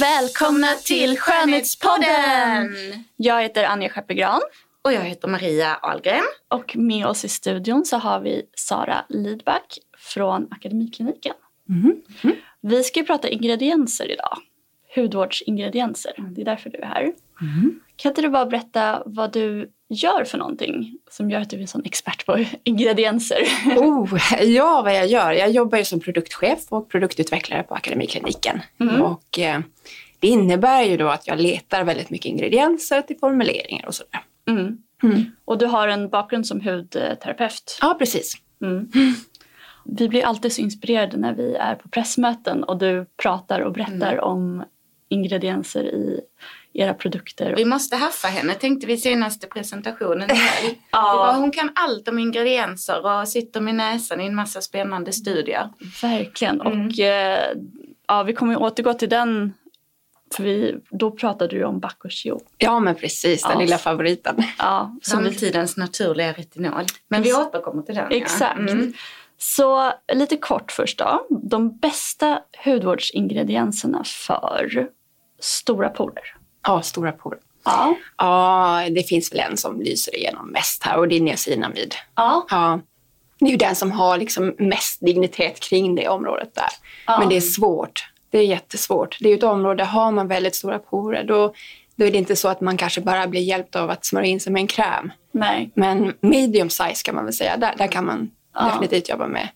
Välkomna till Skönhetspodden! Jag heter Anja Schappegran. Och jag heter Maria Ahlgren. Och med oss i studion så har vi Sara Lidback från Akademikliniken. Mm. Mm. Vi ska ju prata ingredienser idag. Hudvårdsingredienser. Det är därför du är här. Mm. Kan inte du bara berätta vad du gör för någonting som gör att du är en sån expert på ingredienser? Oh, ja, vad jag gör? Jag jobbar ju som produktchef och produktutvecklare på Akademikliniken. Mm. Och, eh, det innebär ju då att jag letar väldigt mycket ingredienser till formuleringar och sådär. Mm. Mm. Och du har en bakgrund som hudterapeut. Ja, precis. Mm. Vi blir alltid så inspirerade när vi är på pressmöten och du pratar och berättar Mm. om ingredienser i era produkter. Vi måste haffa henne tänkte vi senaste presentationen. Ja. var, hon kan allt om ingredienser och sitter med näsan i en massa spännande studier. Verkligen. Mm. Och eh, ja, vi kommer återgå till den. För vi, då pratade du om Bakushio. Ja, men precis. Den Ja. lilla favoriten. Ja, som vi, Samtidens naturliga retinol. Men vi återkommer till den. ja. exakt. Mm. Så lite kort först då. De bästa hudvårdsingredienserna för stora porer. Ja, stora porer. Ja. Ja, det finns väl en som lyser igenom mest här och det är niacinamid. Ja. Ja. Det är ju den som har liksom mest dignitet kring det området där. Ja. Men det är svårt. Det är jättesvårt. Det är ju ett område, har man väldigt stora porer då, då är det inte så att man kanske bara blir hjälpt av att smörja in sig med en kräm. Nej. Men medium size kan man väl säga, där, där kan man Ja. definitivt jobba med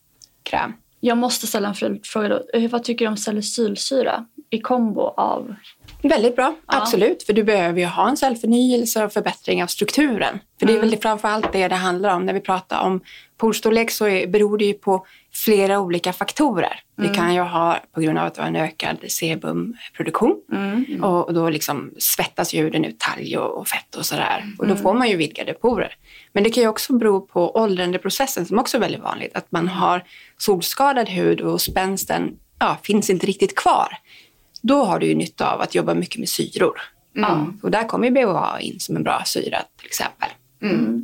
kräm. Jag måste ställa en följdfråga då. Vad tycker du om salicylsyra i kombo av... Väldigt bra, Ja. absolut. För du behöver ju ha en cellförnyelse och förbättring av strukturen. För det är väl framför allt det det handlar om. När vi pratar om porstorlek så beror det ju på flera olika faktorer. Det kan ju ha på grund av att du har en ökad sebumproduktion. Och, och då liksom svettas ju huden ut talg och, och fett och sådär. Och då får man ju vidgade porer. Men det kan ju också bero på åldrandeprocessen som också är väldigt vanligt. Att man har solskadad hud och spänsten ja, finns inte riktigt kvar. Då har du ju nytta av att jobba mycket med syror. Ja, och där kommer ju BHA in som en bra syra till exempel.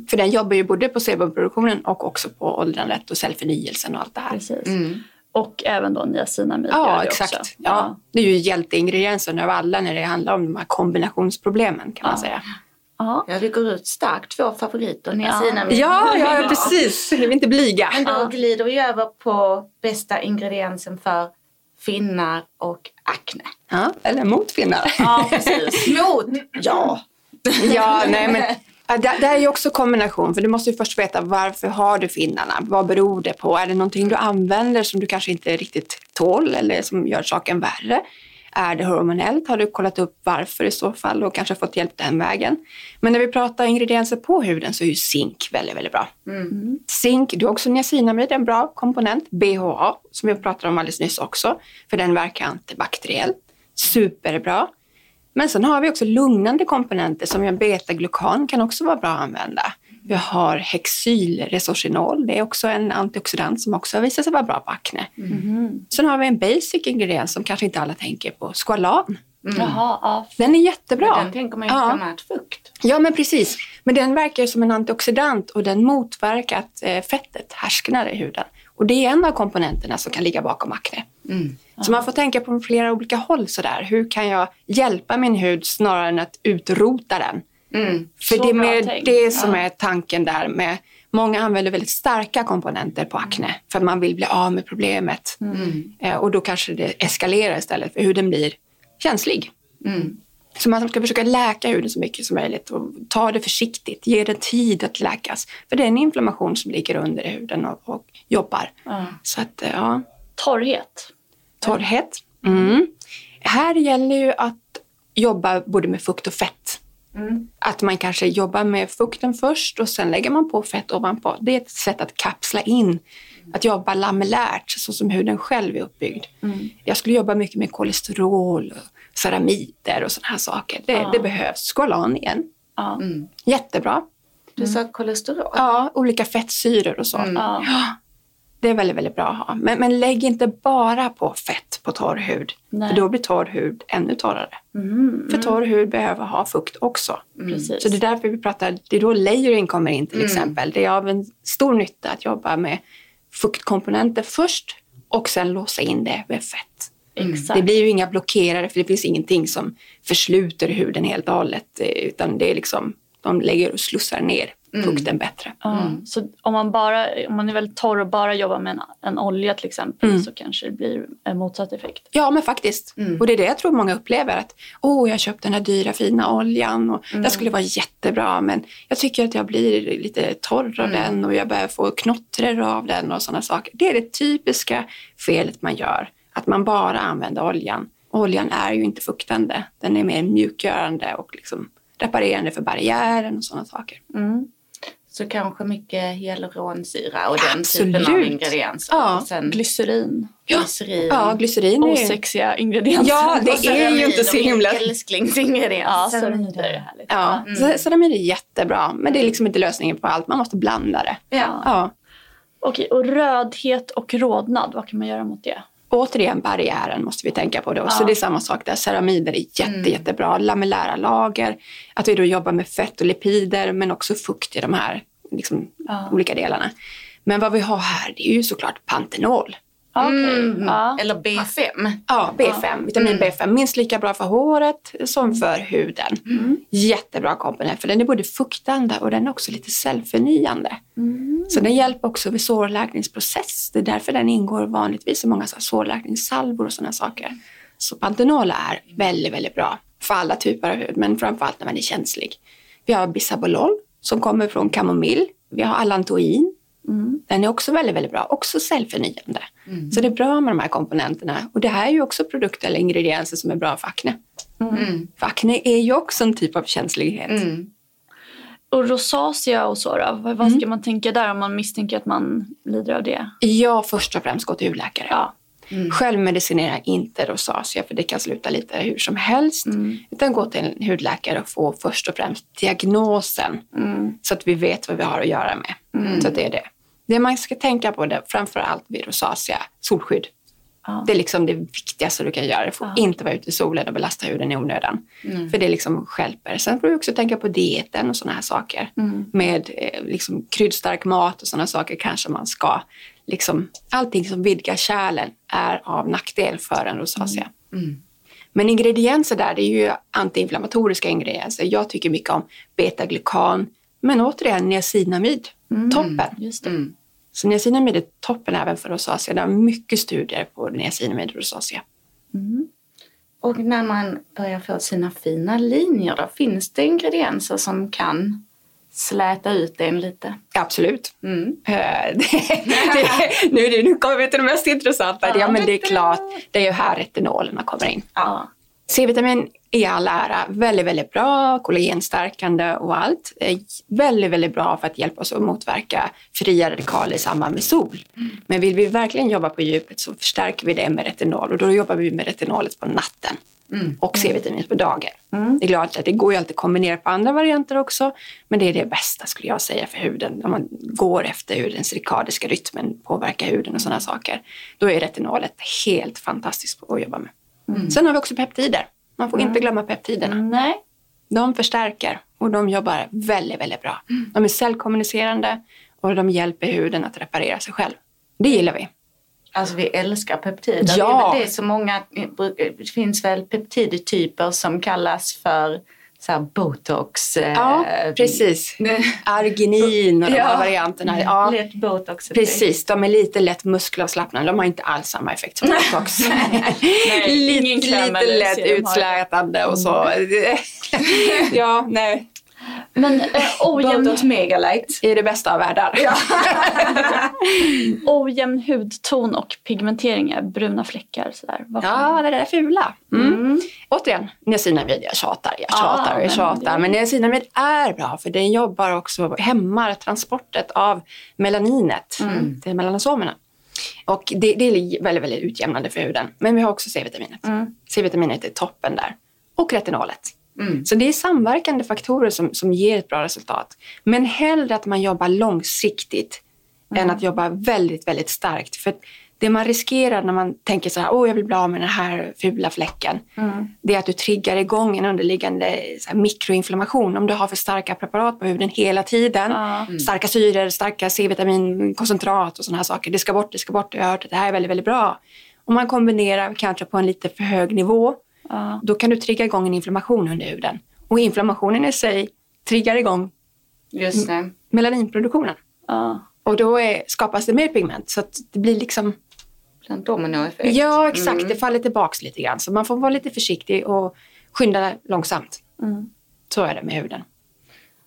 För den jobbar ju både på sebumproduktionen och också på åldrandet och cellförnyelsen och allt det här. Precis. Mm. Och även då niacinamid Ja, det exakt. också. Ja. Det är ju hjälteingrediensen av alla när det handlar om de här kombinationsproblemen kan man Ja. säga. Ja. Ja, vi går ut starkt. Två favoriter, niacinamid. Ja, ja, ja precis. Vi är inte blyga. Men då Ja. glider vi över på bästa ingrediensen för finnar och akne. Ja, eller mot finnar. ja, precis. Mot, ja. Ja, nej men det, det är ju också kombination för du måste ju först veta varför har du finnarna? Vad beror det på? Är det någonting du använder som du kanske inte riktigt tål eller som gör saken värre? Är det hormonellt? Har du kollat upp varför i så fall och kanske fått hjälp den vägen? Men när vi pratar ingredienser på huden så är ju zink väldigt, väldigt bra. Zink, du har också niacinamid, en bra komponent. BHA, som vi pratade om alldeles nyss också, för den verkar antibakteriellt. Superbra. Men sen har vi också lugnande komponenter som beta-glukan kan också vara bra att använda. Vi har hexylresorcinol, det är också en antioxidant som också har visat sig vara bra på akne. Sen har vi en basic ingrediens som kanske inte alla tänker på, squalan. Jaha, ja. Den är jättebra. Den tänker man ju Ja. fukt. Ja, men precis. Men den verkar som en antioxidant och den motverkar att eh, fettet härsknar i huden. Och det är en av komponenterna som kan ligga bakom akne. Mm. Så man får tänka på flera olika håll sådär. Hur kan jag hjälpa min hud snarare än att utrota den? Mm. För Så det är mer det som Ja. är tanken där med Många använder väldigt starka komponenter på akne för att man vill bli av med problemet. Mm. Eh, och då kanske det eskalerar istället för huden blir känslig. Mm. Så man ska försöka läka huden så mycket som möjligt och ta det försiktigt. Ge den tid att läkas. För det är en inflammation som ligger under i huden och, och jobbar. Ja. Så att, eh, ja, Torrhet. torrhet. Mm. Här gäller ju att jobba både med fukt och fett. Mm. Att man kanske jobbar med fukten först och sen lägger man på fett ovanpå. Det är ett sätt att kapsla in, att jobba lamellärt så som huden själv är uppbyggd. Mm. Jag skulle jobba mycket med kolesterol, och ceramider och sådana här saker. Det, Ja. det behövs. Skolan igen. Ja. Mm. Jättebra. Du sa kolesterol? Ja, olika fettsyror och så. Mm. Ja. Det är väldigt, väldigt bra att ha. Men, men lägg inte bara på fett på torr hud. Nej. För då blir torr hud ännu torrare. Mm. För torr hud behöver ha fukt också. Precis. Så det är därför vi pratar, det är då layering kommer in till Mm. exempel. Det är av en stor nytta att jobba med fuktkomponenter först och sen låsa in det med fett. Exakt. Det blir ju inga blockerare för det finns ingenting som försluter huden helt och hållet. eh, Utan det är liksom, de lägger och slussar ner fukten bättre. Ja, Så om man, bara, om man är väldigt torr och bara jobbar med en, en olja till exempel Mm. så kanske det blir en motsatt effekt. Ja, men faktiskt. Mm. Och det är det jag tror många upplever. Att åh, jag köpte den här dyra fina oljan och Mm. den skulle vara jättebra men jag tycker att jag blir lite torr av Mm. den och jag börjar få knottror av den och sådana saker. Det är det typiska felet man gör. Att man bara använder oljan. Oljan är ju inte fuktande. Den är mer mjukgörande och liksom reparerande för barriären och sådana saker. Så kanske mycket hyaluronsyra och den Absolut. typen av ingredienser. Ja. Och sen Glycerin. glycerin. Ja, glycerin är. Osexiga ingredienser. Ja, det är ju inte så himla... älsklingsingrediens. Ja, Ceramider. är härligt. Ja, Mm. så är jättebra men det är liksom inte lösningen på allt. Man måste blanda det. Ja. Ja. Okej, och rödhet och rodnad, vad kan man göra mot det? Återigen barriären måste vi tänka på då. Så Ja. det är samma sak där. Ceramider är jätte, Mm. jättebra. Lamellära lager. Att vi då jobbar med fett och lipider men också fukt i de här liksom, Ja. olika delarna. Men vad vi har här det är ju såklart Pantenol. Mm. ja. Eller B5. Ja, B5. Vitamin Mm. B5. Minst lika bra för håret som för huden. Mm. Jättebra komponent för den är både fuktande och den är också lite cellförnyande. Mm. Så den hjälper också vid sårläkningsprocess. Det är därför den ingår vanligtvis i många så sårläkningssalvor och sådana saker. Så Pantenol är väldigt, väldigt bra för alla typer av hud, men framförallt när man är känslig. Vi har Bisabolol som kommer från kamomill. Vi har Allantoin. Mm. Den är också väldigt, väldigt bra. Också cellförnyande. Mm. Så det är bra med de här komponenterna. Och det här är ju också produkter eller ingredienser som är bra för akne. Mm. För akne är ju också en typ av känslighet. Mm. Och rosacea och så då? Vad, vad ska man tänka där om man misstänker att man lider av det? Jag först och främst gå till hudläkare. Ja. Mm. Självmedicinera inte rosacea för det kan sluta lite hur som helst. Mm. Utan gå till en hudläkare och få först och främst diagnosen Mm. så att vi vet vad vi har att göra med. Mm. Så det är det. Det man ska tänka på det, framför allt vid rosacea, solskydd. Ja. Det är liksom det viktigaste du kan göra. Du får Ja. inte vara ute i solen och belasta huden i onödan. Mm. För det liksom stjälper. Sen får du också tänka på dieten och sådana här saker. Mm. Med eh, liksom kryddstark mat och sådana saker kanske man ska. Liksom, allting som vidgar kärlen är av nackdel för en rosacea. Mm. Men ingredienser där, det är ju antiinflammatoriska ingredienser. Jag tycker mycket om betaglykan. Men återigen niacinamid, Mm. toppen. Just det. Mm. Så niacinamid är toppen även för rosacea. Det är mycket studier på niacinamid och rosacea. Mm. Och när man börjar få sina fina linjer då, finns det ingredienser som kan släta ut en lite? Absolut. Mm. Eh, det, det, nu, nu kommer vi till det mest intressanta. Ja, men det är klart, det är ju här retinolerna kommer in. Ja. C-vitamin i all ära, väldigt, väldigt bra, kollagenstärkande och allt. Eh, Väldigt, väldigt bra för att hjälpa oss att motverka fria radikaler i samband med sol. Men vill vi verkligen jobba på djupet så förstärker vi det med retinol och då jobbar vi med retinolet på natten Mm. och C-vitamin på dagen. Mm. Det är klart att det går ju alltid att kombinera på andra varianter också, men det är det bästa skulle jag säga för huden. Om man går efter hur den cirkadiska rytmen påverkar huden och sådana saker. Då är retinolet helt fantastiskt att jobba med. Mm. Sen har vi också peptider. Man får inte glömma peptiderna. Nej. De förstärker och de jobbar väldigt, väldigt bra. Mm. De är cellkommunicerande och de hjälper huden att reparera sig själv. Det gillar vi. Alltså vi älskar peptider. Ja. Det är så många, det finns väl peptidtyper som kallas för så här botox. eh, Ja, precis. Arginin och de här varianterna. Ja, Lätt botox. precis. De är lite lätt muskelavslappnande. De har inte alls samma effekt som botox. lite, lite lätt det. utslätande och så. ja, nej. Men eh, ojämn, megalight. I det bästa av världar. ojämn hudton och pigmenteringar, bruna fläckar sådär. Ja, det där fula. Mm. Återigen, niacinamid. Jag tjatar, jag tjatar och jag men tjatar. det- Men niacinamid är bra för den jobbar också, hämmar transportet av melaninet till melanosomerna. Och det, det är väldigt, väldigt utjämnande för huden. Men vi har också C-vitaminet. C-vitaminet är toppen där. Och retinolet. Så det är samverkande faktorer som, som ger ett bra resultat. Men hellre att man jobbar långsiktigt än att jobba väldigt, väldigt starkt. För det man riskerar när man tänker så här, åh jag vill bli av med den här fula fläcken. Det är att du triggar igång en underliggande mikroinflammation. Om du har för starka preparat på huden hela tiden. Starka syror, starka C-vitaminkoncentrat och sådana här saker. Det ska bort, det ska bort. Jag har hört att det här är väldigt, väldigt bra. Om man kombinerar kanske på en lite för hög nivå. Ja. Då kan du trigga igång en inflammation under huden. Och inflammationen i sig triggar igång Just det. melaninproduktionen. Ja. Och då är, skapas det mer pigment. Så att det blir liksom... En dominoeffekt. Ja, exakt. Det faller tillbaks lite grann. Så man får vara lite försiktig och skynda långsamt. Mm. Så är det med huden.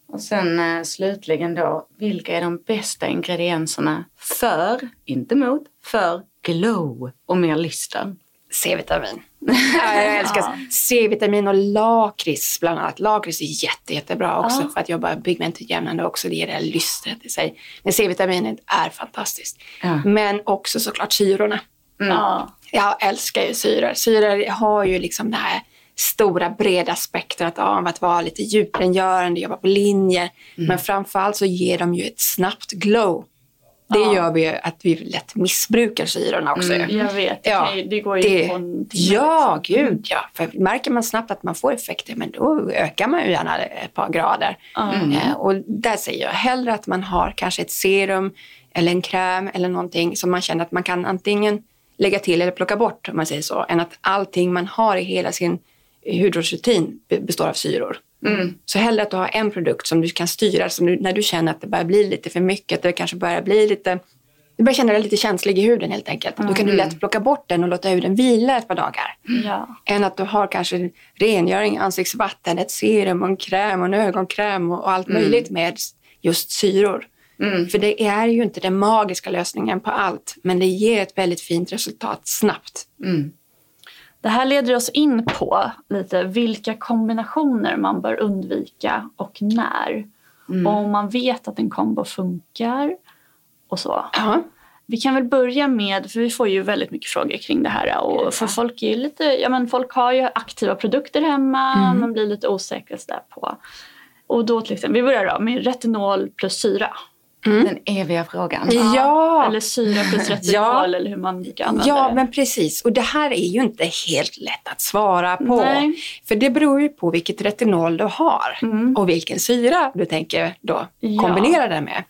Och sen eh, slutligen då, vilka är de bästa ingredienserna för, inte mot, för glow och mer lyster? C-vitamin. Ja, jag älskar C-vitamin och lakrits bland annat. Lakrits är jätte, jättebra också för att jobba pigmentutjämnande också. Det ger det här lystret i sig. Men C-vitaminet är fantastiskt. Ja. Men också såklart syrorna. Ja. Jag älskar ju syror. Syror har ju liksom det här stora breda spektrat av att vara lite djuprengörande, jobba på linjer. Men framförallt så ger de ju ett snabbt glow. Det gör vi att vi lätt missbrukar syrorna också. ju. Jag vet, det, Ja, det går ju det, på en ja, liksom. gud ja. För märker man snabbt att man får effekter, men då ökar man ju gärna ett par grader. Eh, och där säger jag hellre att man har kanske ett serum eller en kräm eller någonting som man känner att man kan antingen lägga till eller plocka bort, om man säger så, än att allting man har i hela sin hudvårdsrutin be- består av syror. Så hellre att du har en produkt som du kan styra, som du, när du känner att det börjar bli lite för mycket, att det kanske börjar bli lite du börjar känna dig lite känslig i huden helt enkelt. Då kan du lätt plocka bort den och låta huden vila ett par dagar. Ja. Än att du har kanske rengöring, ansiktsvatten, ett serum och en kräm och en ögonkräm och, och allt möjligt med just syror. För det är ju inte den magiska lösningen på allt, men det ger ett väldigt fint resultat snabbt. Det här leder oss in på lite vilka kombinationer man bör undvika och när. Och om man vet att en kombo funkar och så. Ja. Vi kan väl börja med, för vi får ju väldigt mycket frågor kring det här. Och för folk, är lite, ja, men folk har ju aktiva produkter hemma, men blir lite sådär på. Och då till exempel, vi börjar då med retinol plus syra. Den eviga frågan. Ja. Eller syra plus retinol Ja. eller hur man brukar använda Ja, det. men precis. Och det här är ju inte helt lätt att svara på. Nej. För det beror ju på vilket retinol du har och vilken syra du tänker då Ja. kombinera det med.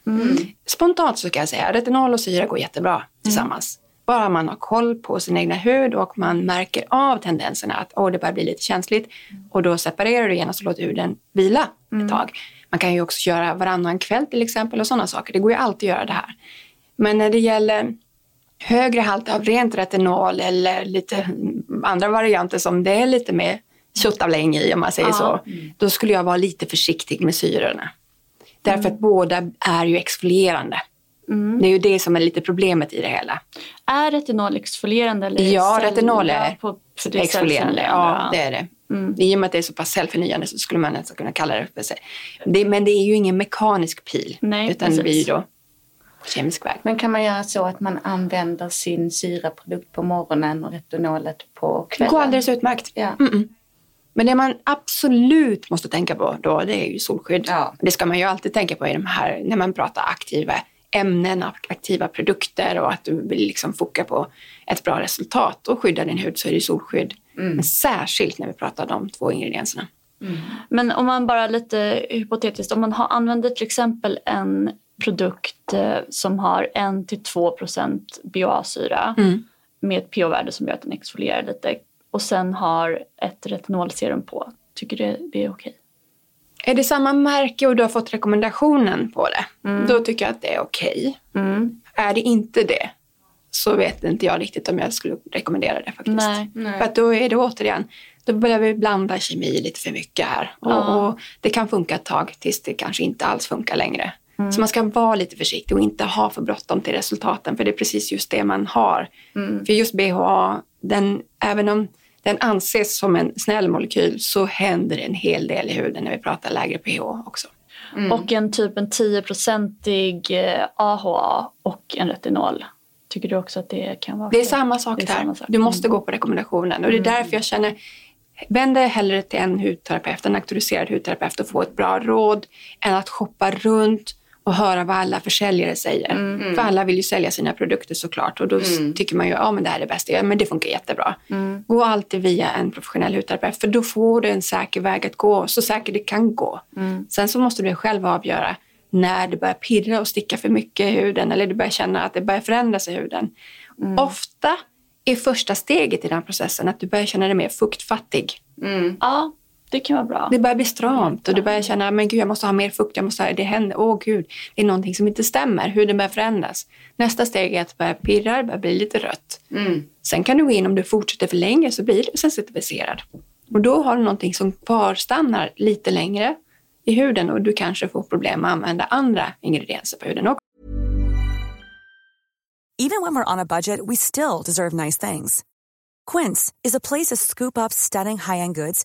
Spontant så kan jag säga retinol och syra går jättebra tillsammans. Bara man har koll på sin egna hud och man märker av tendenserna att Åh, det börjar bli lite känsligt. Och då separerar du genast och låter huden vila ett tag. Man kan ju också köra varannan kväll till exempel och sådana saker. Det går ju alltid att göra det här. Men när det gäller högre halt av rent retinol eller lite andra varianter som det är lite mer tjottavläng i om man säger så. Då skulle jag vara lite försiktig med syrorna. Därför att båda är ju exfolierande. Det är ju det som är lite problemet i det hela. Är retinol exfolierande? Eller Ja, retinol är på, för det är exfolierande. Ja, det är det. I och med att det är så pass cellförnyande så skulle man nästan kunna kalla det för sig. Det, men det är ju ingen mekanisk pil. Nej, utan det blir ju precis. då kemisk väg. Men kan man göra så att man använder sin syraprodukt på morgonen och retinolet på Det kvällen? går alldeles utmärkt. Ja. Mm-mm. Men det man absolut måste tänka på då, det är ju solskydd. Ja. Det ska man ju alltid tänka på i de här, när man pratar aktiva ämnen, aktiva produkter och att du vill liksom foka på ett bra resultat och skydda din hud så är det solskydd. Men särskilt när vi pratar de två ingredienserna. Men om man bara lite hypotetiskt, om man har, använder till exempel en produkt eh, som har 1-2 procent BHA-syra Mm. med ett pH-värde som gör att den exfolierar lite och sen har ett retinolserum på. Tycker du det är okej? Är det samma märke och du har fått rekommendationen på det, Mm. då tycker jag att det är okej. Är det inte det så vet inte jag riktigt om jag skulle rekommendera det faktiskt. Nej. För att då är det återigen, då börjar vi blanda kemi lite för mycket här. Och, Ja. och det kan funka ett tag tills det kanske inte alls funkar längre. Mm. Så man ska vara lite försiktig och inte ha för bråttom till resultaten för det är precis just det man har. Mm. För just BHA, den, även om den anses som en snäll molekyl så händer det en hel del i huden när vi pratar lägre pH också. Och en typ en 10-procentig eh, AHA och en retinol. Tycker du också att det kan vara Det är samma sak Det är där. samma sak. Du måste gå på rekommendationen. Och det är Mm. därför jag känner, vänd dig hellre till en hudterapeut, en auktoriserad hudterapeut och få ett bra råd än att shoppa runt och höra vad alla försäljare säger. Mm. För alla vill ju sälja sina produkter såklart och då s- tycker man ju ja men det här är det bästa, ja, men det funkar jättebra. Mm. Gå alltid via en professionell hudterapeut för då får du en säker väg att gå, så säker det kan gå. Mm. Sen så måste du själv avgöra när det börjar pirra och sticka för mycket i huden eller du börjar känna att det börjar förändras i huden. Mm. Ofta är första steget i den processen att du börjar känna dig mer fuktfattig. Ja, det kan vara bra. Det börjar bli stramt och du börjar känna men gud jag måste ha mer fukt, jag måste ha, det händer, åh gud, det är någonting som inte stämmer, huden börjar förändras. Nästa steg är att börja pirra, det börjar bli lite rött. Sen kan du gå in, om du fortsätter för länge så blir du sensitiviserad. Och då har du någonting som kvarstannar lite längre i huden och du kanske får problem med att använda andra ingredienser på huden också. Even when we're on a budget, we still deserve nice things. Quince is a place to scoop up stunning high-end goods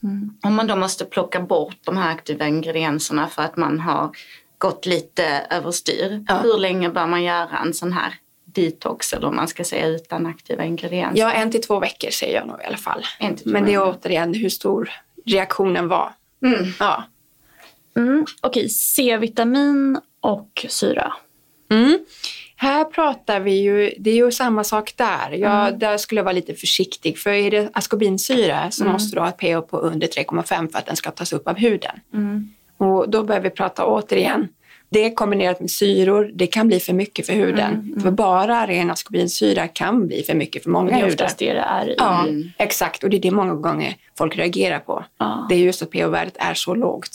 Så. Om man då måste plocka bort de här aktiva ingredienserna för att man har gått lite överstyr. Ja. Hur länge bör man göra en sån här detox eller om man ska säga utan aktiva ingredienser? Ja, en till två veckor säger jag nog i alla fall. En till två Men det är återigen hur stor reaktionen var. Ja. Mm. Okej, C-vitamin och syra. Mm. Här pratar vi ju, det är ju samma sak där. Jag, Där skulle jag vara lite försiktig. För är det askorbinsyra så måste du ha ett pH på under 3,5 för att den ska tas upp av huden. Och då börjar vi prata återigen. Det kombinerat med syror, det kan bli för mycket för huden. För bara ren askorbinsyra kan bli för mycket för många det är hudar. det det är i. Ja, exakt. Och det är det många gånger folk reagerar på. Ja. Det är just att pH-värdet är så lågt.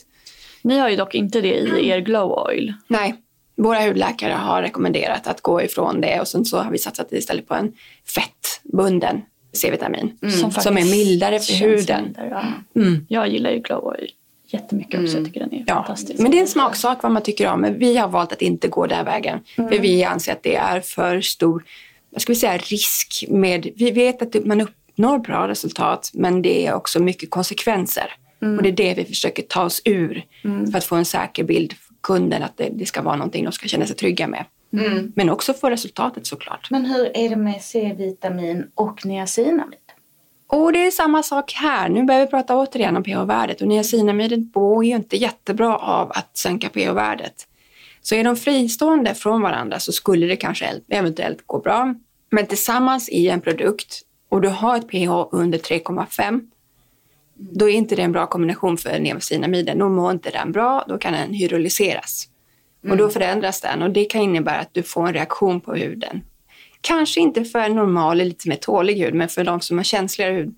Ni har ju dock inte det i er glow oil. Nej, våra hudläkare har rekommenderat att gå ifrån det och sen så har vi satsat istället på en fettbunden C-vitamin som, faktiskt är mildare för huden. ja. Mm. Jag gillar ju glow oil jättemycket också. Jag tycker den är Ja, fantastisk. men det är en smaksak vad man tycker om. Men vi har valt att inte gå den vägen. Mm. För vi anser att det är för stor vad ska vi säga, risk med... Vi vet att man uppnår bra resultat men det är också mycket konsekvenser. Mm. Och det är det vi försöker ta oss ur för att få en säker bild kunden att det, det ska vara någonting de ska känna sig trygga med. Men också få resultatet såklart. Men hur är det med C-vitamin och niacinamid? Och det är samma sak här. Nu börjar vi prata återigen om pH-värdet och niacinamidet mår ju inte jättebra av att sänka pH-värdet. Så är de fristående från varandra så skulle det kanske eventuellt gå bra. Men tillsammans i en produkt och du har ett pH under 3,5 då är inte det en bra kombination för niacinamiden. Då mår inte den bra, då kan den hydrolyseras. Och då förändras den och det kan innebära att du får en reaktion på huden. Kanske inte för en normal eller lite mer tålig hud, men för de som har känsligare hud,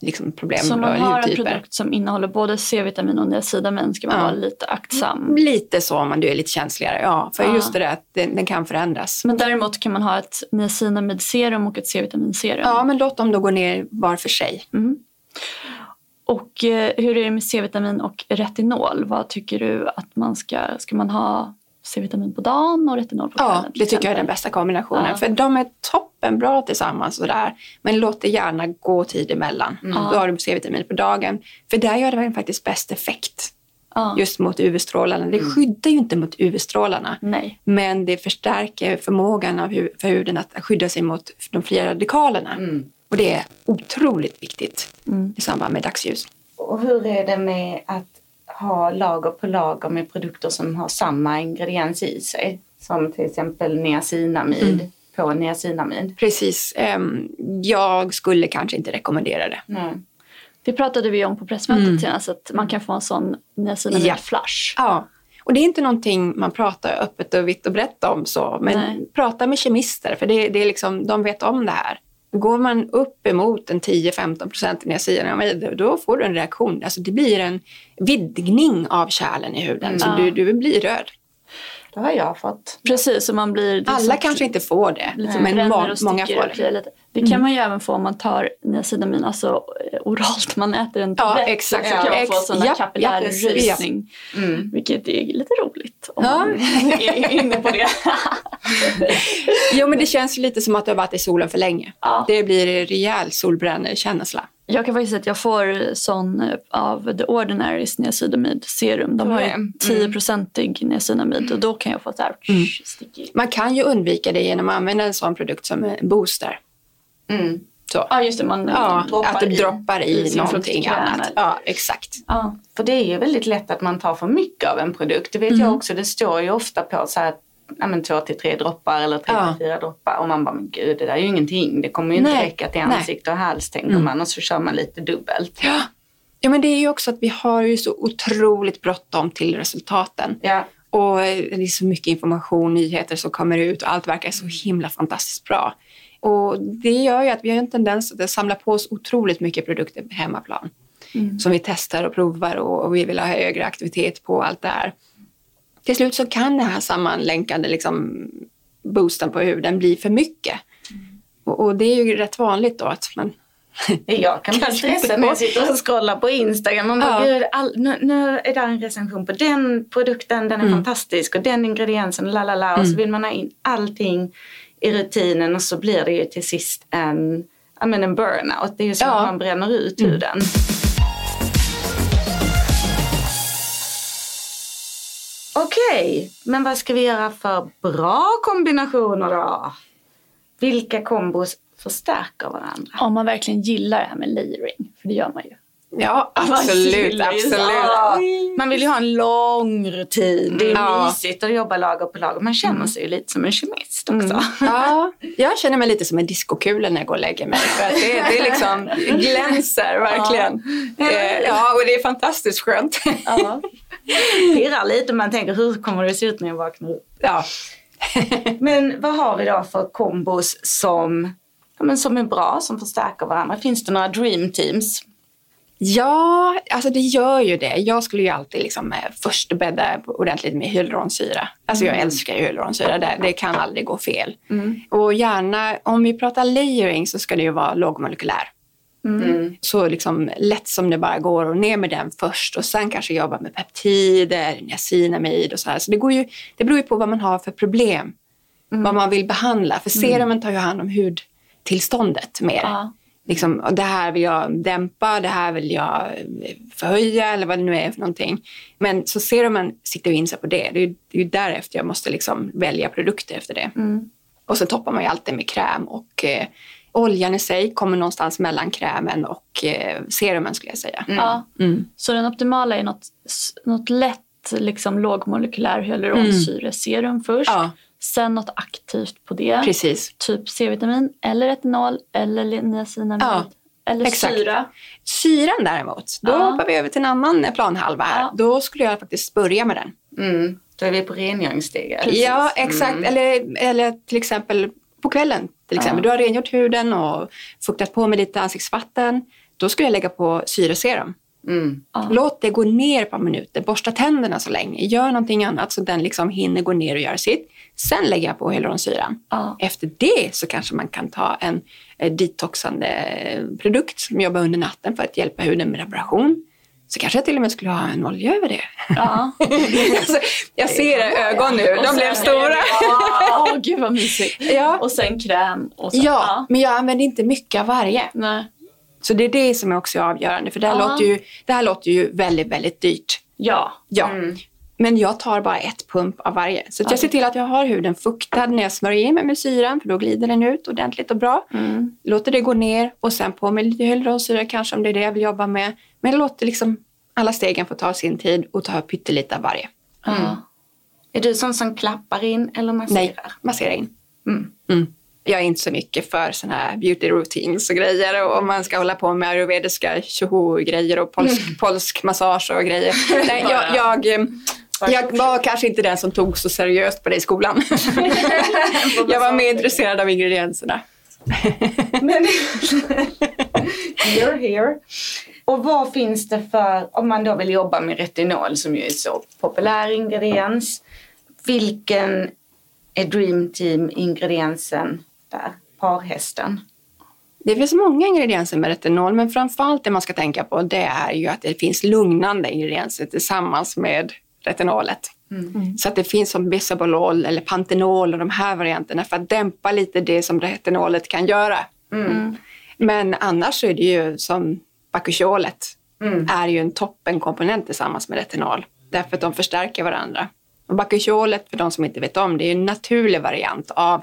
liksom problem Så man har en hudtyper. produkt som innehåller både C-vitamin och niacidamin ska man Ja. vara lite aktsam. Lite så om du är lite känsligare, ja. För Ja. just det där att den, den kan förändras. Men däremot kan man ha ett niacinamidserum och ett C-vitaminserum. Ja, men låt dem då gå ner var för sig. Mm. Och eh, hur är det med C-vitamin och retinol? Vad tycker du att man ska... Ska man ha C-vitamin på dagen och retinol på kvällen? Ja, det tycker jag är den bästa kombinationen. Ja. För de är toppenbra tillsammans och där. Men låt det gärna gå tid emellan. Mm. Då har du C-vitamin på dagen. För där gör det faktiskt bäst effekt. Ja. Just mot UV-strålarna. Det skyddar ju inte mot UV-strålarna. Nej. Men det förstärker förmågan av hu- för huden att skydda sig mot de fria radikalerna. Och det är otroligt viktigt Mm. i samband med dagsljus. Och hur är det med att ha lager på lager med produkter som har samma ingrediens i sig? Som till exempel niacinamid på niacinamid. Precis. Ehm, jag skulle kanske inte rekommendera det. Nej. Det pratade vi om på pressmötet senast, att man kan få en sån niacinamid Ja. flash. Ja, och det är inte någonting man pratar öppet och vitt och brett om så, men Nej. prata med kemister för det, det är liksom, de vet om det här. Går man upp emot en 10-15 procent niacinamid, då får du en reaktion. Alltså det blir en vidgning av kärlen i huden, så Ja. du, du blir röd. Det har jag fått. Precis, så man blir... Alla så- kanske inte får det, men och många får och det. Det kan man ju även få om man tar niacidamin, alltså eh, oralt. Man äter en Ja, tablett exakt. så kan man få sån ja, kapillärrysning. Mm. Vilket är lite roligt om Ja. man är inne på det. Jo, men det känns lite som att du har varit i solen för länge. Ja. Det blir rejäl solbrännekänsla. Jag kan faktiskt säga att jag får sån eh, av The Ordinaries niacinamid serum. De har ju Mm. 10-procentig niacinamid och då kan jag få så här Mm. Man kan ju undvika det genom att använda en sån produkt som en booster. Mm. Så. Ja just det, man Ja, droppar att du i- droppar i, någonting annat. Ja, exakt. Ja. För det är ju väldigt lätt att man tar för mycket av en produkt. Det vet jag också. Det står ju ofta på så här ja, men två till tre droppar eller tre Ja. till fyra droppar. Och man bara, men gud det där är ju ingenting. Det kommer ju inte Nej, räcka till ansikte och hals tänker man. Och så kör man lite dubbelt. Ja. ja, men det är ju också att vi har ju så otroligt bråttom till resultaten. Ja. Och eh, det är så mycket information, nyheter som kommer ut och allt verkar så himla fantastiskt bra. Och det gör ju att vi har en tendens att samla på oss otroligt mycket produkter på hemmaplan. Som vi testar och provar och, och vi vill ha högre aktivitet på allt det här. Till slut så kan det här sammanlänkande liksom, boosten på huden bli för mycket. Och, och det är ju rätt vanligt då att man Jag kan bli stressad när jag sitter och scrollar på Instagram. Man bara, Ja. all, nu, nu är det en recension på den produkten, den är Mm. fantastisk och den ingrediensen, la la la. Och så vill man ha in allting i rutinen och så blir det ju till sist en, ja, men en burnout. Det är ju så Ja. att man bränner ut Mm. huden. Okej, men vad ska vi göra för bra kombinationer då? Vilka kombos förstärker varandra? Om man verkligen gillar det här med layering, för det gör man ju. Ja, absolut, absolut. Ja, man vill ju ha en lång rutin. Det är Ja. mysigt att jobba lager på lager. Man känner sig ju lite som en kemist också. Ja, jag känner mig lite som en diskokula när jag går och lägger mig. För att det, det är liksom glänser verkligen. Eh, Ja, och det är fantastiskt skönt. Ja. Pirrar lite och man tänker hur kommer det se ut när jag vaknar upp? Ja. Men vad har vi då för kombos som, ja, men som är bra, som förstärker varandra? Finns det några dream teams? Ja, alltså det gör ju det. Jag skulle ju alltid liksom eh, först bädda ordentligt med hyaluronsyra. Alltså jag älskar hyaluronsyra, det, det kan aldrig gå fel. Och gärna, om vi pratar layering så ska det ju vara lågmolekylär. Mm. Så liksom lätt som det bara går och ner med den först och sen kanske jobba med peptider, niacinamid och så här. Så det, går ju, det beror ju på vad man har för problem, vad man vill behandla. För serumen tar ju hand om hudtillståndet mer. Ja. Liksom, och det här vill jag dämpa, det här vill jag eh, förhöja eller vad det nu är för någonting. Men så serumen siktar ju in sig på det. Det är ju, det är ju därefter jag måste liksom välja produkter efter det. Och så toppar man ju alltid med kräm och eh, Oljan i sig kommer någonstans mellan krämen och eh, serumen skulle jag säga. Ja. Mm. Så den optimala är något, något lätt liksom, lågmolekylär hyaluronsyreserum först. Ja, Sen något aktivt på det. precis. Typ C-vitamin eller retinol eller niacinamid. Ja, eller exakt. syra. Syran däremot, då Ja. hoppar vi över till en annan planhalva här. Ja. Då skulle jag faktiskt börja med den. Mm. Då är vi på rengöringssteget. Ja, exakt. Mm. Eller, eller till exempel på kvällen. Till exempel. Du har rengjort huden och fuktat på med lite ansiktsvatten. Då skulle jag lägga på syreserum. Mm. Ja. Låt det gå ner par minuter. Borsta tänderna så länge. Gör någonting annat så den liksom hinner gå ner och göra sitt. Sen lägger jag på hyaluronsyran. Ja. Efter det så kanske man kan ta en eh, detoxande produkt som jobbar under natten för att hjälpa huden med reparation. Så kanske jag till och med skulle ha en olja över det. Ja. alltså, jag ser era ögon nu, de blev stora. Åh gud vad mysigt. Ja. Och sen kräm. Och så, Ja, men jag använder inte mycket av varje. Nej. Så det är det som är också avgörande. För det här, Ja. låter, ju, det här låter ju väldigt, väldigt dyrt. Ja. Ja. Mm. Men jag tar bara ett pump av varje. Så jag ser till att jag har huden fuktad när jag smörjer in mig med syran. För då glider den ut ordentligt och bra. Mm. Låter det gå ner och sen på med lite hyaluronsyra kanske om det är det jag vill jobba med. Men jag låter liksom alla stegen få ta sin tid och ta pyttelite av varje. Ja. Är du sån som klappar in eller masserar? Nej, massera in. Mm. Mm. Jag är inte så mycket för såna här beauty routines och grejer och om man ska hålla på med ayurvediska tjoho-grejer och polsk, polsk massage och grejer. Nej, jag, jag, eh, jag var kanske inte den som tog så seriöst på det i skolan. jag var mer intresserad av ingredienserna. Men you're here. Och vad finns det för, om man då vill jobba med retinol som ju är så populär ingrediens. Vilken är Dream Team ingrediensen där? Parhästen. Det finns många ingredienser med retinol, men framförallt det man ska tänka på det är ju att det finns lugnande ingredienser tillsammans med retinolet. Så att det finns som bisabolol eller pantenol och de här varianterna för att dämpa lite det som retinolet kan göra. Men annars är det ju som bakucholet är ju en toppenkomponent tillsammans med retinol. Därför att de förstärker varandra. Och bakucholet, för de som inte vet om, det är en naturlig variant av,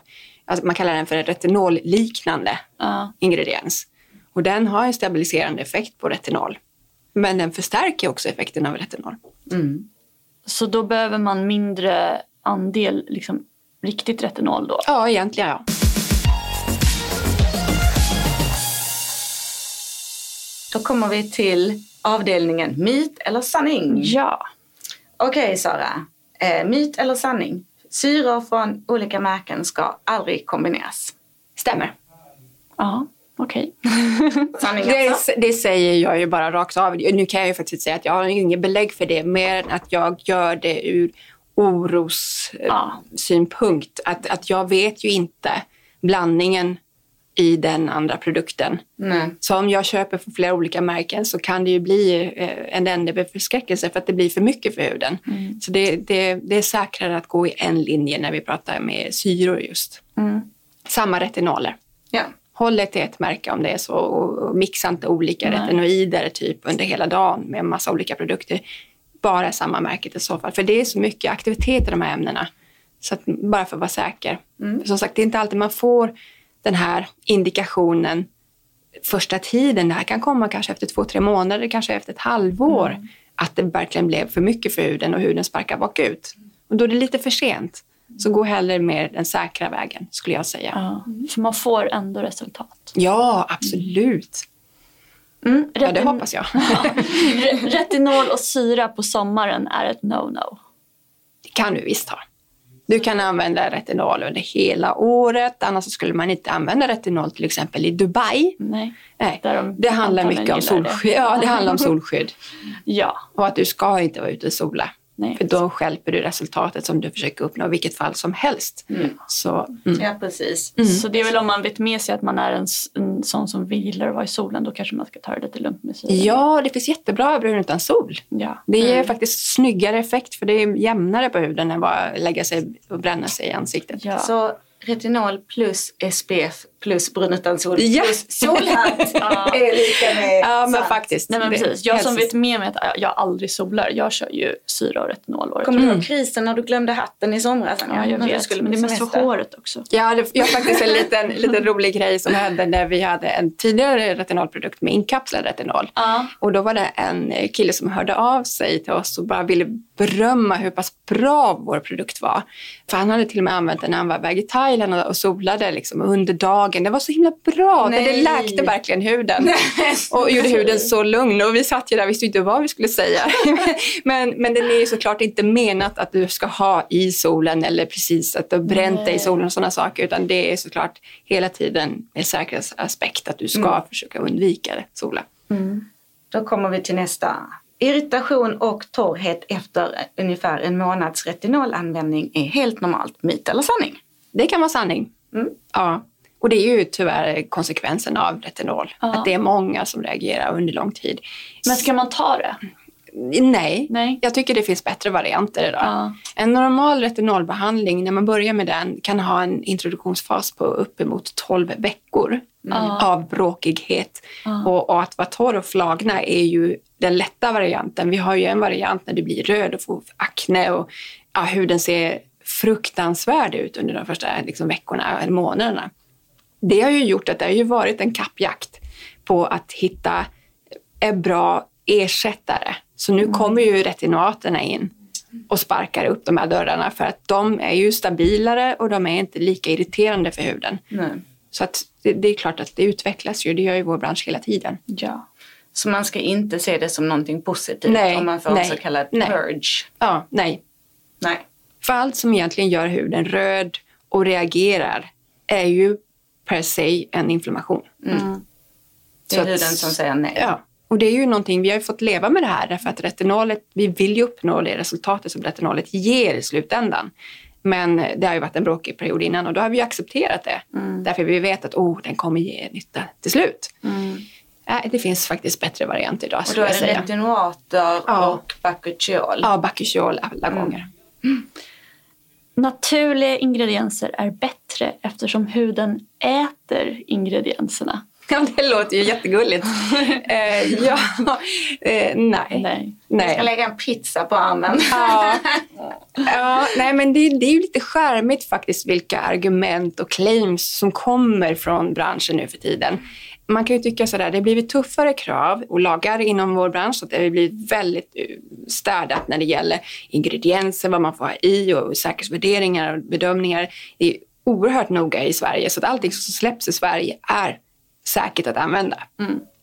alltså man kallar den för en retinolliknande Ja. ingrediens. Och den har en stabiliserande effekt på retinol. Men den förstärker också effekten av retinol. Mm. Så då behöver man mindre andel liksom, riktigt retinol då? Ja, egentligen ja. Då kommer vi till avdelningen myt eller sanning. Ja. Okej Sara, eh, myt eller sanning? Syror från olika märken ska aldrig kombineras. Stämmer. Ja, okej. Sanning Det, alltså? det säger jag ju bara rakt av. Nu kan jag ju faktiskt säga att jag har inget belägg för det, mer än att jag gör det ur Ja. orossynpunkt. Att, att jag vet ju inte blandningen i den andra produkten. Nej. Så om jag köper från flera olika märken så kan det ju bli eh, en ände förskräckelse för att det blir för mycket för huden. Så det, det, det är säkrare att gå i en linje när vi pratar med syror just. Mm. Samma retinoler. Ja. Håll dig till ett märke om det är så och mixa inte olika Nej. retinoider typ under hela dagen med massa olika produkter. Bara samma märket i så fall. För det är så mycket aktivitet i de här ämnena. Så att, bara för att vara säker. Mm. Som sagt, det är inte alltid man får den här indikationen första tiden. Det här kan komma kanske efter två, tre månader, kanske efter ett halvår. Mm. Att det verkligen blev för mycket för huden och huden sparkar bakut. Och då är det lite för sent. Så gå hellre med den säkra vägen, skulle jag säga. Ja. För man får ändå resultat. Ja, absolut. Mm. Ja, det hoppas jag. Re- Retinol och syra på sommaren är ett no-no. Det kan du visst ha. Du kan använda retinol under hela året. Annars skulle man inte använda retinol till exempel i Dubai. Nej. Nej, de det handlar mycket om gillar det. solskydd. Ja, det handlar om solskydd. Ja. Och att du ska inte vara ute och sola. Nej. För då stjälper du resultatet som du försöker uppnå i vilket fall som helst. Så, mm. ja, precis. Så det är väl om man vet med sig att man är en, en sån som gillar att vara i solen då kanske man ska ta det lite lugnt med syra. Ja, det finns jättebra brun utan sol. ja. Det ger faktiskt snyggare effekt för det är jämnare på huden än bara lägga sig och bränna sig i ansiktet. Ja. Så retinol plus SPF plus brun utan sol Ja. plus solhatt är lika med Ja, men sant. faktiskt. Nej men Det- precis. Jag som vet med mig att jag aldrig solar, jag kör ju syra och retinol året Kommer du Mm. ihåg krisen när du glömde hatten i somras? Ja, jag vet. skulle men det är mest för håret också. Jag hade, jag har faktiskt en liten, liten rolig grej som hände när vi hade en tidigare retinolprodukt med inkapslad retinol. Ja. Och då var det en kille som hörde av sig till oss och bara ville berömma hur pass bra vår produkt var. För han hade till och med använt den när han var iväg i Thailand och, och solade liksom under dagen. Det var så himla bra, för det Nej. läkte verkligen huden. och gjorde huden så lugn. Och vi satt ju där och visste inte vad vi skulle säga. men, men den är ju såklart inte menat att du ska ha i solen eller precis att du har bränt dig i solen och sådana saker. Utan det är såklart hela tiden en säkerhetsaspekt att du ska försöka undvika sola. Då kommer vi till nästa. Irritation och torrhet efter ungefär en månads retinolanvändning är helt normalt. Myt eller sanning? Det kan vara sanning. Mm. Ja. Och det är ju tyvärr konsekvensen av retinol. Ja. Att det är många som reagerar under lång tid. Men ska man ta det? Nej. Nej. Jag tycker det finns bättre varianter idag. Ja. En normal retinolbehandling, när man börjar med den, kan ha en introduktionsfas på uppemot 12 veckor av bråkighet. Och, och att vara torr och flagna är ju den lätta varianten. Vi har ju en variant när du blir röd och får akne och ja, huden ser fruktansvärd ut under de första liksom, veckorna eller månaderna. Det har ju gjort att det har ju varit en kappjakt på att hitta en bra ersättare. Så nu kommer ju retinaterna in och sparkar upp de här dörrarna för att de är ju stabilare och de är inte lika irriterande för huden. Nej. Så att det, det är klart att det utvecklas ju, det gör ju vår bransch hela tiden. Ja. Så man ska inte se det som någonting positivt Nej, om man får nej, en så kallad nej. purge. Ja, nej. Nej. För allt som egentligen gör huden röd och reagerar är ju per se en inflammation. Det är Så att- huden som säger nej. Ja, och det är ju någonting, vi har ju fått leva med det här därför att retinolet, vi vill ju uppnå det resultatet som retinolet ger i slutändan. Men det har ju varit en bråkig period innan och då har vi ju accepterat det. Därför vi vet att oh, den kommer ge nytta till slut. Nej, det finns faktiskt bättre varianter idag Och då är det retinoater Ja. och bakuchiol. Ja, Bacchusol alla gånger. Naturliga ingredienser är bättre eftersom huden äter ingredienserna. Ja, det låter ju jättegulligt. eh, ja, eh, nej. Nej. Jag ska nej. lägga en pizza på armen. Ja, ja nej, men det, det är ju lite skärmigt faktiskt vilka argument och claims som kommer från branschen nu för tiden. Man kan ju tycka sådär, det har blivit tuffare krav och lagar inom vår bransch så att det har blivit väldigt eh, städat när det gäller ingredienser, vad man får ha i och säkerhetsvärderingar och bedömningar. Det är oerhört noga i Sverige så att allting som släpps i Sverige är säkert att använda.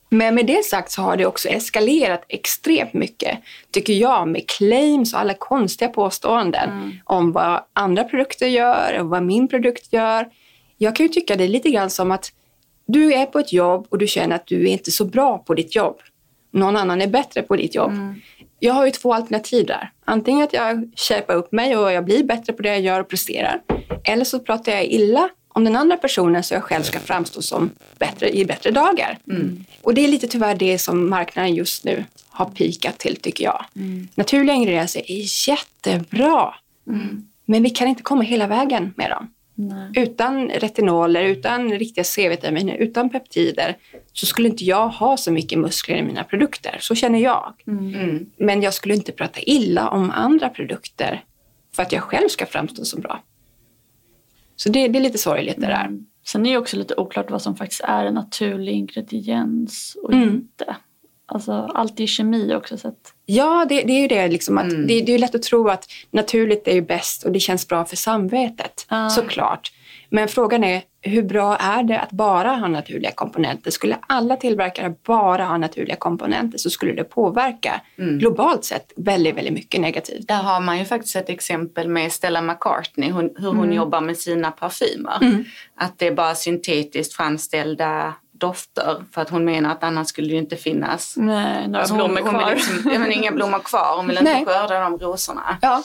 Men med det sagt så har det också eskalerat extremt mycket, tycker jag, med claims och alla konstiga påståenden om vad andra produkter gör och vad min produkt gör. Jag kan ju tycka det är lite grann som att du är på ett jobb och du känner att du är inte så bra på ditt jobb. Någon annan är bättre på ditt jobb. Jag har ju två alternativ där. Antingen att jag kämpar upp mig och jag blir bättre på det jag gör och presterar. Eller så pratar jag illa om den andra personen så jag själv ska framstå som bättre i bättre dagar. Och det är lite tyvärr det som marknaden just nu har pikat till tycker jag. Naturliga ingredienser är jättebra. Men vi kan inte komma hela vägen med dem. Utan retinoler, utan riktiga C-vitaminer, utan peptider så skulle inte jag ha så mycket muskler i mina produkter. Så känner jag. Mm. Men jag skulle inte prata illa om andra produkter för att jag själv ska framstå som bra. Så det, det är lite sorgligt det där. Sen är det också lite oklart vad som faktiskt är en naturlig ingrediens och Mm. inte. Alltså allt är kemi också. Så att, Ja, det, det är ju det. Liksom att Mm. det, det är ju lätt att tro att naturligt är ju bäst och det känns bra för samvetet. Ja. Såklart. Men frågan är, hur bra är det att bara ha naturliga komponenter? Skulle alla tillverkare bara ha naturliga komponenter så skulle det påverka Mm. globalt sett väldigt, väldigt mycket negativt. Där har man ju faktiskt ett exempel med Stella McCartney, hon, hur hon jobbar med sina parfymer. Mm. Att det är bara syntetiskt framställda dofter för att hon menar att annars skulle det ju inte finnas nej, några Alltså hon, blommor hon kvar. vill liksom, ja, men inga blommor kvar, hon vill inte Nej. skörda de rosorna. Ja,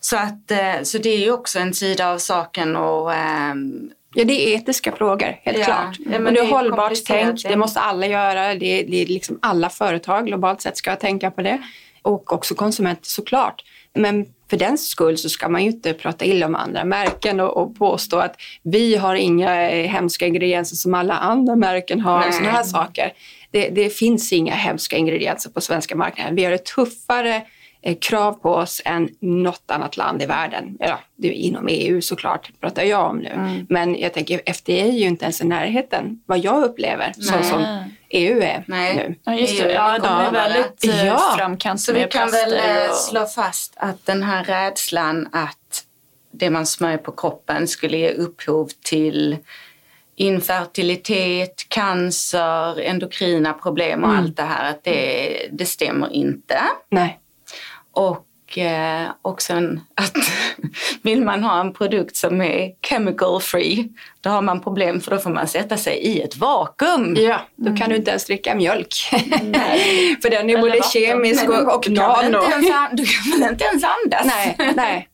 Så, att, eh, så det är ju också en sida av saken och ehm, Ja, det är etiska frågor, helt Ja, klart. ja, men men det är hållbart tänk, det måste alla göra. Det är, det är liksom alla företag globalt sett ska tänka på det. Och också konsumenter såklart. Men för den skull så ska man ju inte prata illa om andra märken och, och påstå att vi har inga eh, hemska ingredienser som alla andra märken har. Nej. Sådana här saker. Det, det finns inga hemska ingredienser på svenska marknaden. Vi har ett tuffare eh, krav på oss än något annat land i världen. Ja, det är inom EU såklart pratar jag om nu. Mm. Men jag tänker FDA är ju inte ens i närheten vad jag upplever så som EU är Nej. nu. Ja, just det. EU Ja, de är kommer väldigt eh, Ja. framkant Så vi kan väl eh, och- slå fast att den här rädslan att det man smörjer på kroppen skulle ge upphov till infertilitet, cancer, endokrina problem och allt det här, att det, det stämmer inte. Nej. Och eh, också en, att vill man ha en produkt som är chemical free, då har man problem för då får man sätta sig i ett vakuum. Ja, då kan du inte ens dricka mjölk. För den är Eller både vatten. kemisk och, och väl nano. Du kan väl inte ens andas? Nej, nej.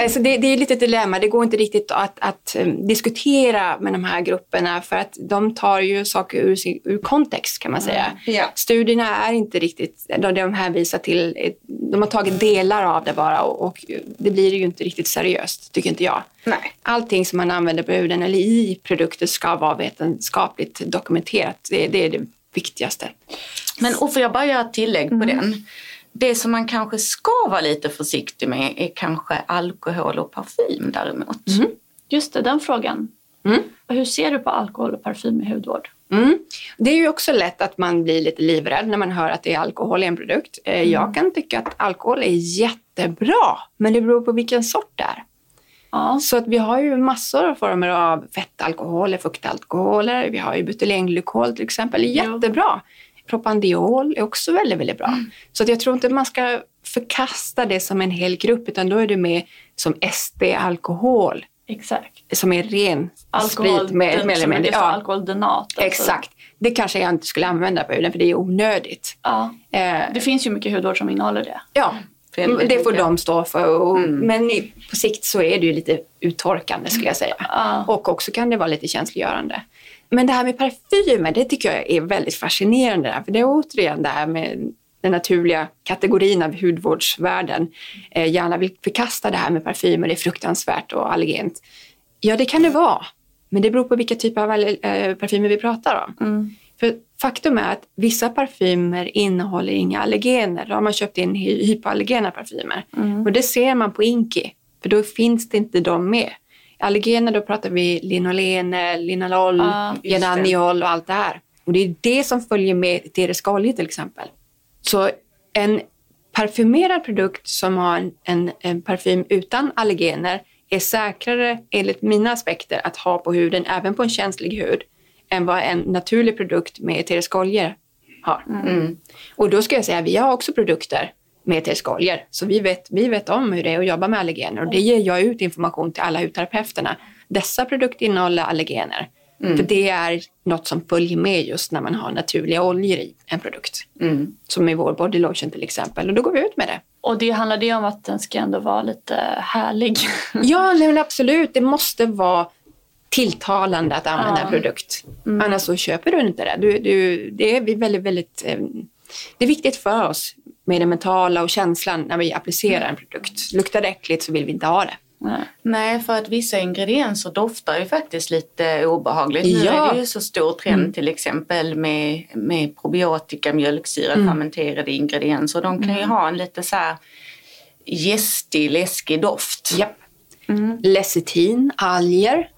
Alltså det, det är lite ett dilemma. Det går inte riktigt att, att um, diskutera med de här grupperna för att de tar ju saker ur, sin, ur kontext kan man säga. Ja. Studierna är inte riktigt, de, de hänvisar till, de har tagit delar av det bara och, och det blir ju inte riktigt seriöst, tycker inte jag. Nej. Allting som man använder på huden eller i produkter ska vara vetenskapligt dokumenterat. Det, det är det viktigaste. Men och får jag bara göra ett tillägg Mm. på den? Det som man kanske ska vara lite försiktig med är kanske alkohol och parfym däremot. Just det, den frågan. Mm. Hur ser du på alkohol och parfym i hudvård? Mm. Det är ju också lätt att man blir lite livrädd när man hör att det är alkohol i en produkt. Eh, Jag kan tycka att alkohol är jättebra, men det beror på vilken sort det är. Ja. Så att vi har ju massor av former av fettalkoholer, fuktalkoholer, vi har ju butylenglykol till exempel, är Ja. Propandiol är också väldigt, väldigt bra. Så att jag tror inte man ska förkasta det som en hel grupp, utan då är det mer som SD-alkohol, Exakt. som är ren Alkohol, sprit med, med, stå ja, alkoholdenat. alltså. Exakt. Det kanske jag inte skulle använda på huden för det är onödigt. Ja. Eh, Det finns ju mycket hudvård som innehåller det. ja, det får de stå för. Och, Men i, på sikt så är det ju lite uttorkande skulle jag säga. Ja. Och också kan det vara lite känsliggörande. Men det här med parfymer, det tycker jag är väldigt fascinerande. För det är återigen det här med den naturliga kategorin av hudvårdsvärlden eh, gärna vill förkasta det här med parfymer, det är fruktansvärt och allergent. Ja, det kan det vara. Men det beror på vilka typer av eh, parfymer vi pratar om. Mm. För faktum är att vissa parfymer innehåller inga allergener. Då har man köpt in hy- hypoallergena parfymer. Mm. Och det ser man på Inki, för då finns det inte de med. Allergener, då pratar vi linolene, linalol, det. genaniol och allt det här. Och det är det som följer med eteriska oljor till exempel. Så en parfymerad produkt som har en, en, en parfym utan allergener är säkrare enligt mina aspekter att ha på huden, även på en känslig hud, än vad en naturlig produkt med eteriska oljor har. Mm. Och då ska jag säga, vi har också produkter med eteriska oljor, så vi vet, vi vet om hur det är att jobba med allergener och det ger jag ut information till alla hudterapeuterna. Dessa produkter innehåller allergener, för det är något som följer med just när man har naturliga oljor i en produkt. Mm. Som i vår body lotion till exempel, och då går vi ut med det. Och det handlar det om att den ska ändå vara lite härlig. Ja, nej, men absolut. Det måste vara tilltalande att använda Ja. en produkt. Annars så köper du inte det. Du, du, det är väldigt, väldigt... eh, Det är viktigt för oss med det mentala och känslan när vi applicerar en produkt. Luktar det äckligt så vill vi inte ha det. Nej. Nej, för att vissa ingredienser doftar ju faktiskt lite obehagligt. Nu Ja. är det ju så stor trend till exempel med, med probiotika, mjölksyra, fermenterade ingredienser. De kan ju ha en lite så här gästig, läskig doft. Japp. Lecitin, alger.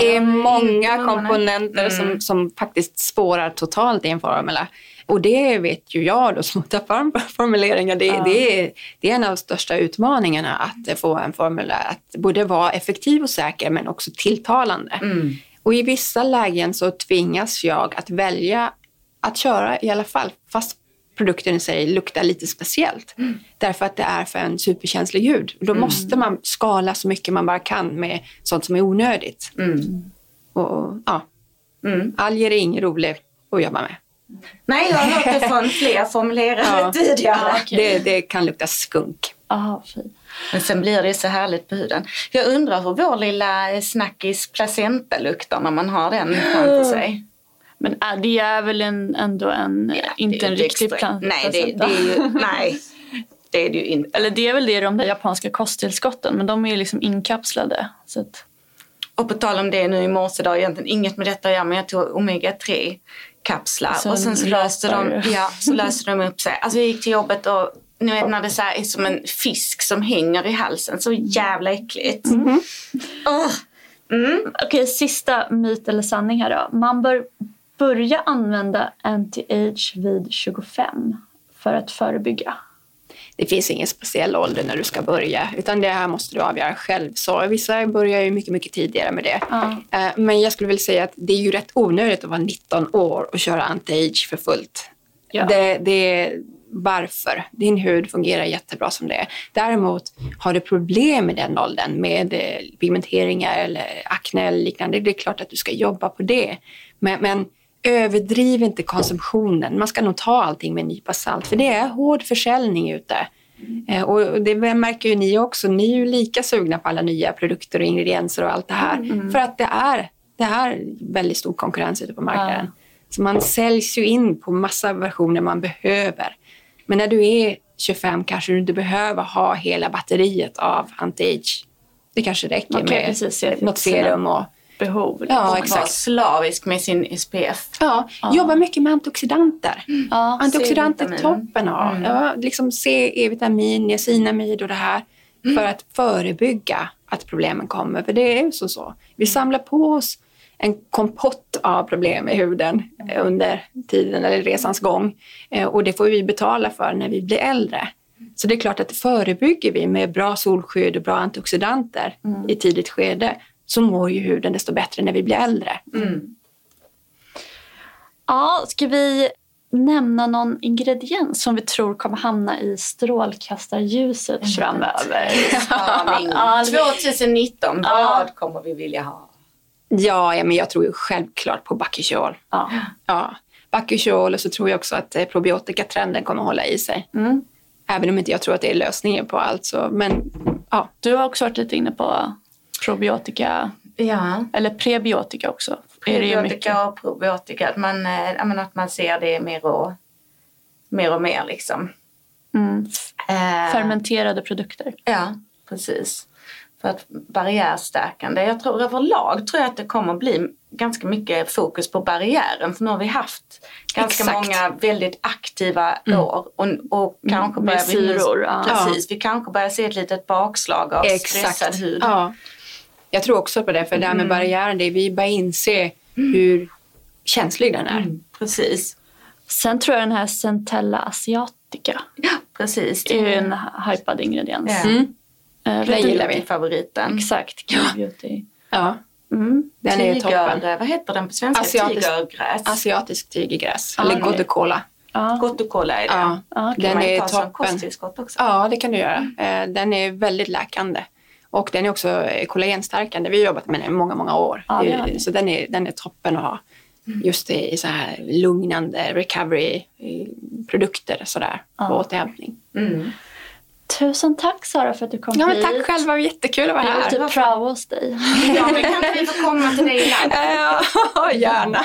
Det är många mm. komponenter som, som faktiskt spårar totalt i en formula. Och det vet ju jag då som tar fram formuleringar. Det, det, är, det är en av de största utmaningarna att få en formula att både vara effektiv och säker men också tilltalande. Och i vissa lägen så tvingas jag att välja att köra i alla fall fast produkten i sig luktar lite speciellt. Därför att det är för en superkänslig hud. Då måste man skala så mycket man bara kan med sånt som är onödigt. Och, och, ja. Alger är inget roligt att jobba med. Nej, jag har hört det från fler formulerare Ja. tidigare. Det, det kan lukta skunk. Fint. Men sen blir det så härligt på huden. Jag undrar hur vår lilla snackis placenta luktar när man har den framför sig. Men äh, det är väl en, ändå en, Ja, inte en riktig planta? Nej, det, det är ju, nej. det är det ju inte. Eller det är väl det de där japanska kosttillskotten men de är ju liksom inkapslade. Så att, Och på tal om det nu i morse, det har egentligen inget med detta att göra men jag tog omega-3 kapslar Så och sen så löste, de, ja, så löste de upp sig. Alltså jag gick till jobbet och nu vet när det så är som en fisk som hänger i halsen. Så jävla äckligt. Åh. Mm. Okej, sista myt eller sanning här då. Man bör börja använda anti-age vid 25 för att förebygga. Det finns ingen speciell ålder när du ska börja, utan det här måste du avgöra själv. Så vissa börjar ju mycket, mycket tidigare med det. Eh, Men jag skulle vilja säga att det är ju rätt onödigt att vara 19 år och köra anti-age för fullt. Ja. Det, det, varför? Din hud fungerar jättebra som det är. Däremot har du problem med den åldern med eh, pigmenteringar eller akne eller liknande, det är klart att du ska jobba på det. Men, men överdriv inte konsumtionen. Man ska nog ta allting med en nypa salt, för det är hård försäljning ute. Eh, Och det märker ju ni också. Ni är ju lika sugna på alla nya produkter och ingredienser och allt det här. För att det är, det är väldigt stor konkurrens ute på marknaden. Så man säljs ju in på massa versioner man behöver. Men när du är 25 kanske du inte behöver ha hela batteriet av anti-age. Det kanske räcker kan med precis något serum och Behov. liksom. Ja, Vara exakt. slavisk med sin SPF. Ja, jobba mycket med antioxidanter. Ja, Antioxidanter C-vitamin. toppen ha. Ja, liksom C, E-vitamin, niacinamid och det här. För att förebygga att problemen kommer. För det är ju så. så. Vi samlar på oss en kompott av problem i huden under tiden eller resans gång. Eh, Och det får vi betala för när vi blir äldre. Så det är klart att förebygger vi med bra solskydd och bra antioxidanter i tidigt skede så mår ju huden desto bättre när vi blir äldre. Ja, ska vi nämna någon ingrediens som vi tror kommer hamna i strålkastarljuset framöver? Spaning. Ja, det- 2019, Ja. vad kommer vi vilja ha? Ja, ja men jag tror ju självklart på Bacchusol. Ja. Ja, Bacchusol och så tror jag också att eh, probiotika-trenden kommer hålla i sig. Mm. Även om inte jag tror att det är lösningen på allt. Så, men ja, Du har också varit lite inne på probiotika, Ja. eller prebiotika också. Probiotika och probiotika, att man, eh, menar, att man ser det mer och mer, och mer liksom. Mm. Eh, Fermenterade produkter. Ja, precis. För att barriärstärkande. Jag tror överlag tror jag att det kommer bli ganska mycket fokus på barriären. För nu har vi haft ganska Exakt. många väldigt aktiva år. Och, och kanske Med börjar vi syror, ja. Precis, vi kanske börjar se ett litet bakslag av stressad hud. Ja. Jag tror också på det, för det här med barriären, det är vi bara inse hur känslig den är. Mm, precis. Sen tror jag den här Centella asiatica Ja, precis. är ju en hypad ingrediens. Ja. Mm. Eh, Den gillar vi. favoriten. Exakt, Q beauty. Ja, Mm. den är toppen. Tiger, vad heter den på svenska? Asiatisk- Tigergräs. Asiatisk tigergräs, Ah, eller. Ja. Gott och kolla är det. Ja, okej. Kan den man är ta som toppen. kosttillskott också. Ja, det kan du göra. Eh, Den är väldigt läkande. Och den är också eh, kollagenstärkande. Vi har jobbat med den i många, många år. Ja, det ni. Så den är, den är toppen att ha. Just i så här lugnande recovery-produkter sådär, Ja. på återhämtning. Mm. Tusen tack Sara för att du kom Ja, men hit. tack själv, det var jättekul att vara Vi vill här. typ prova hos dig. Ja, men kan inte vi få komma till dig ibland? Ja, gärna.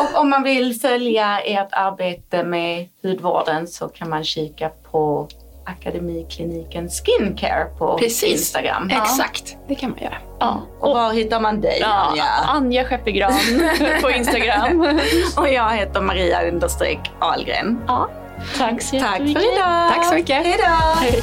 Och om man vill följa ert arbete med hudvården så kan man kika på Akademikliniken Skincare på Precis. Instagram. Exakt, det kan man göra. Ja. Och var hittar man dig Ja, Anja? Anja Skeppegran på Instagram. Och jag heter Maria understreck Ahlgren. Ja, tack så Tack jättemycket. för idag! Tack så mycket. Hej då! Hej.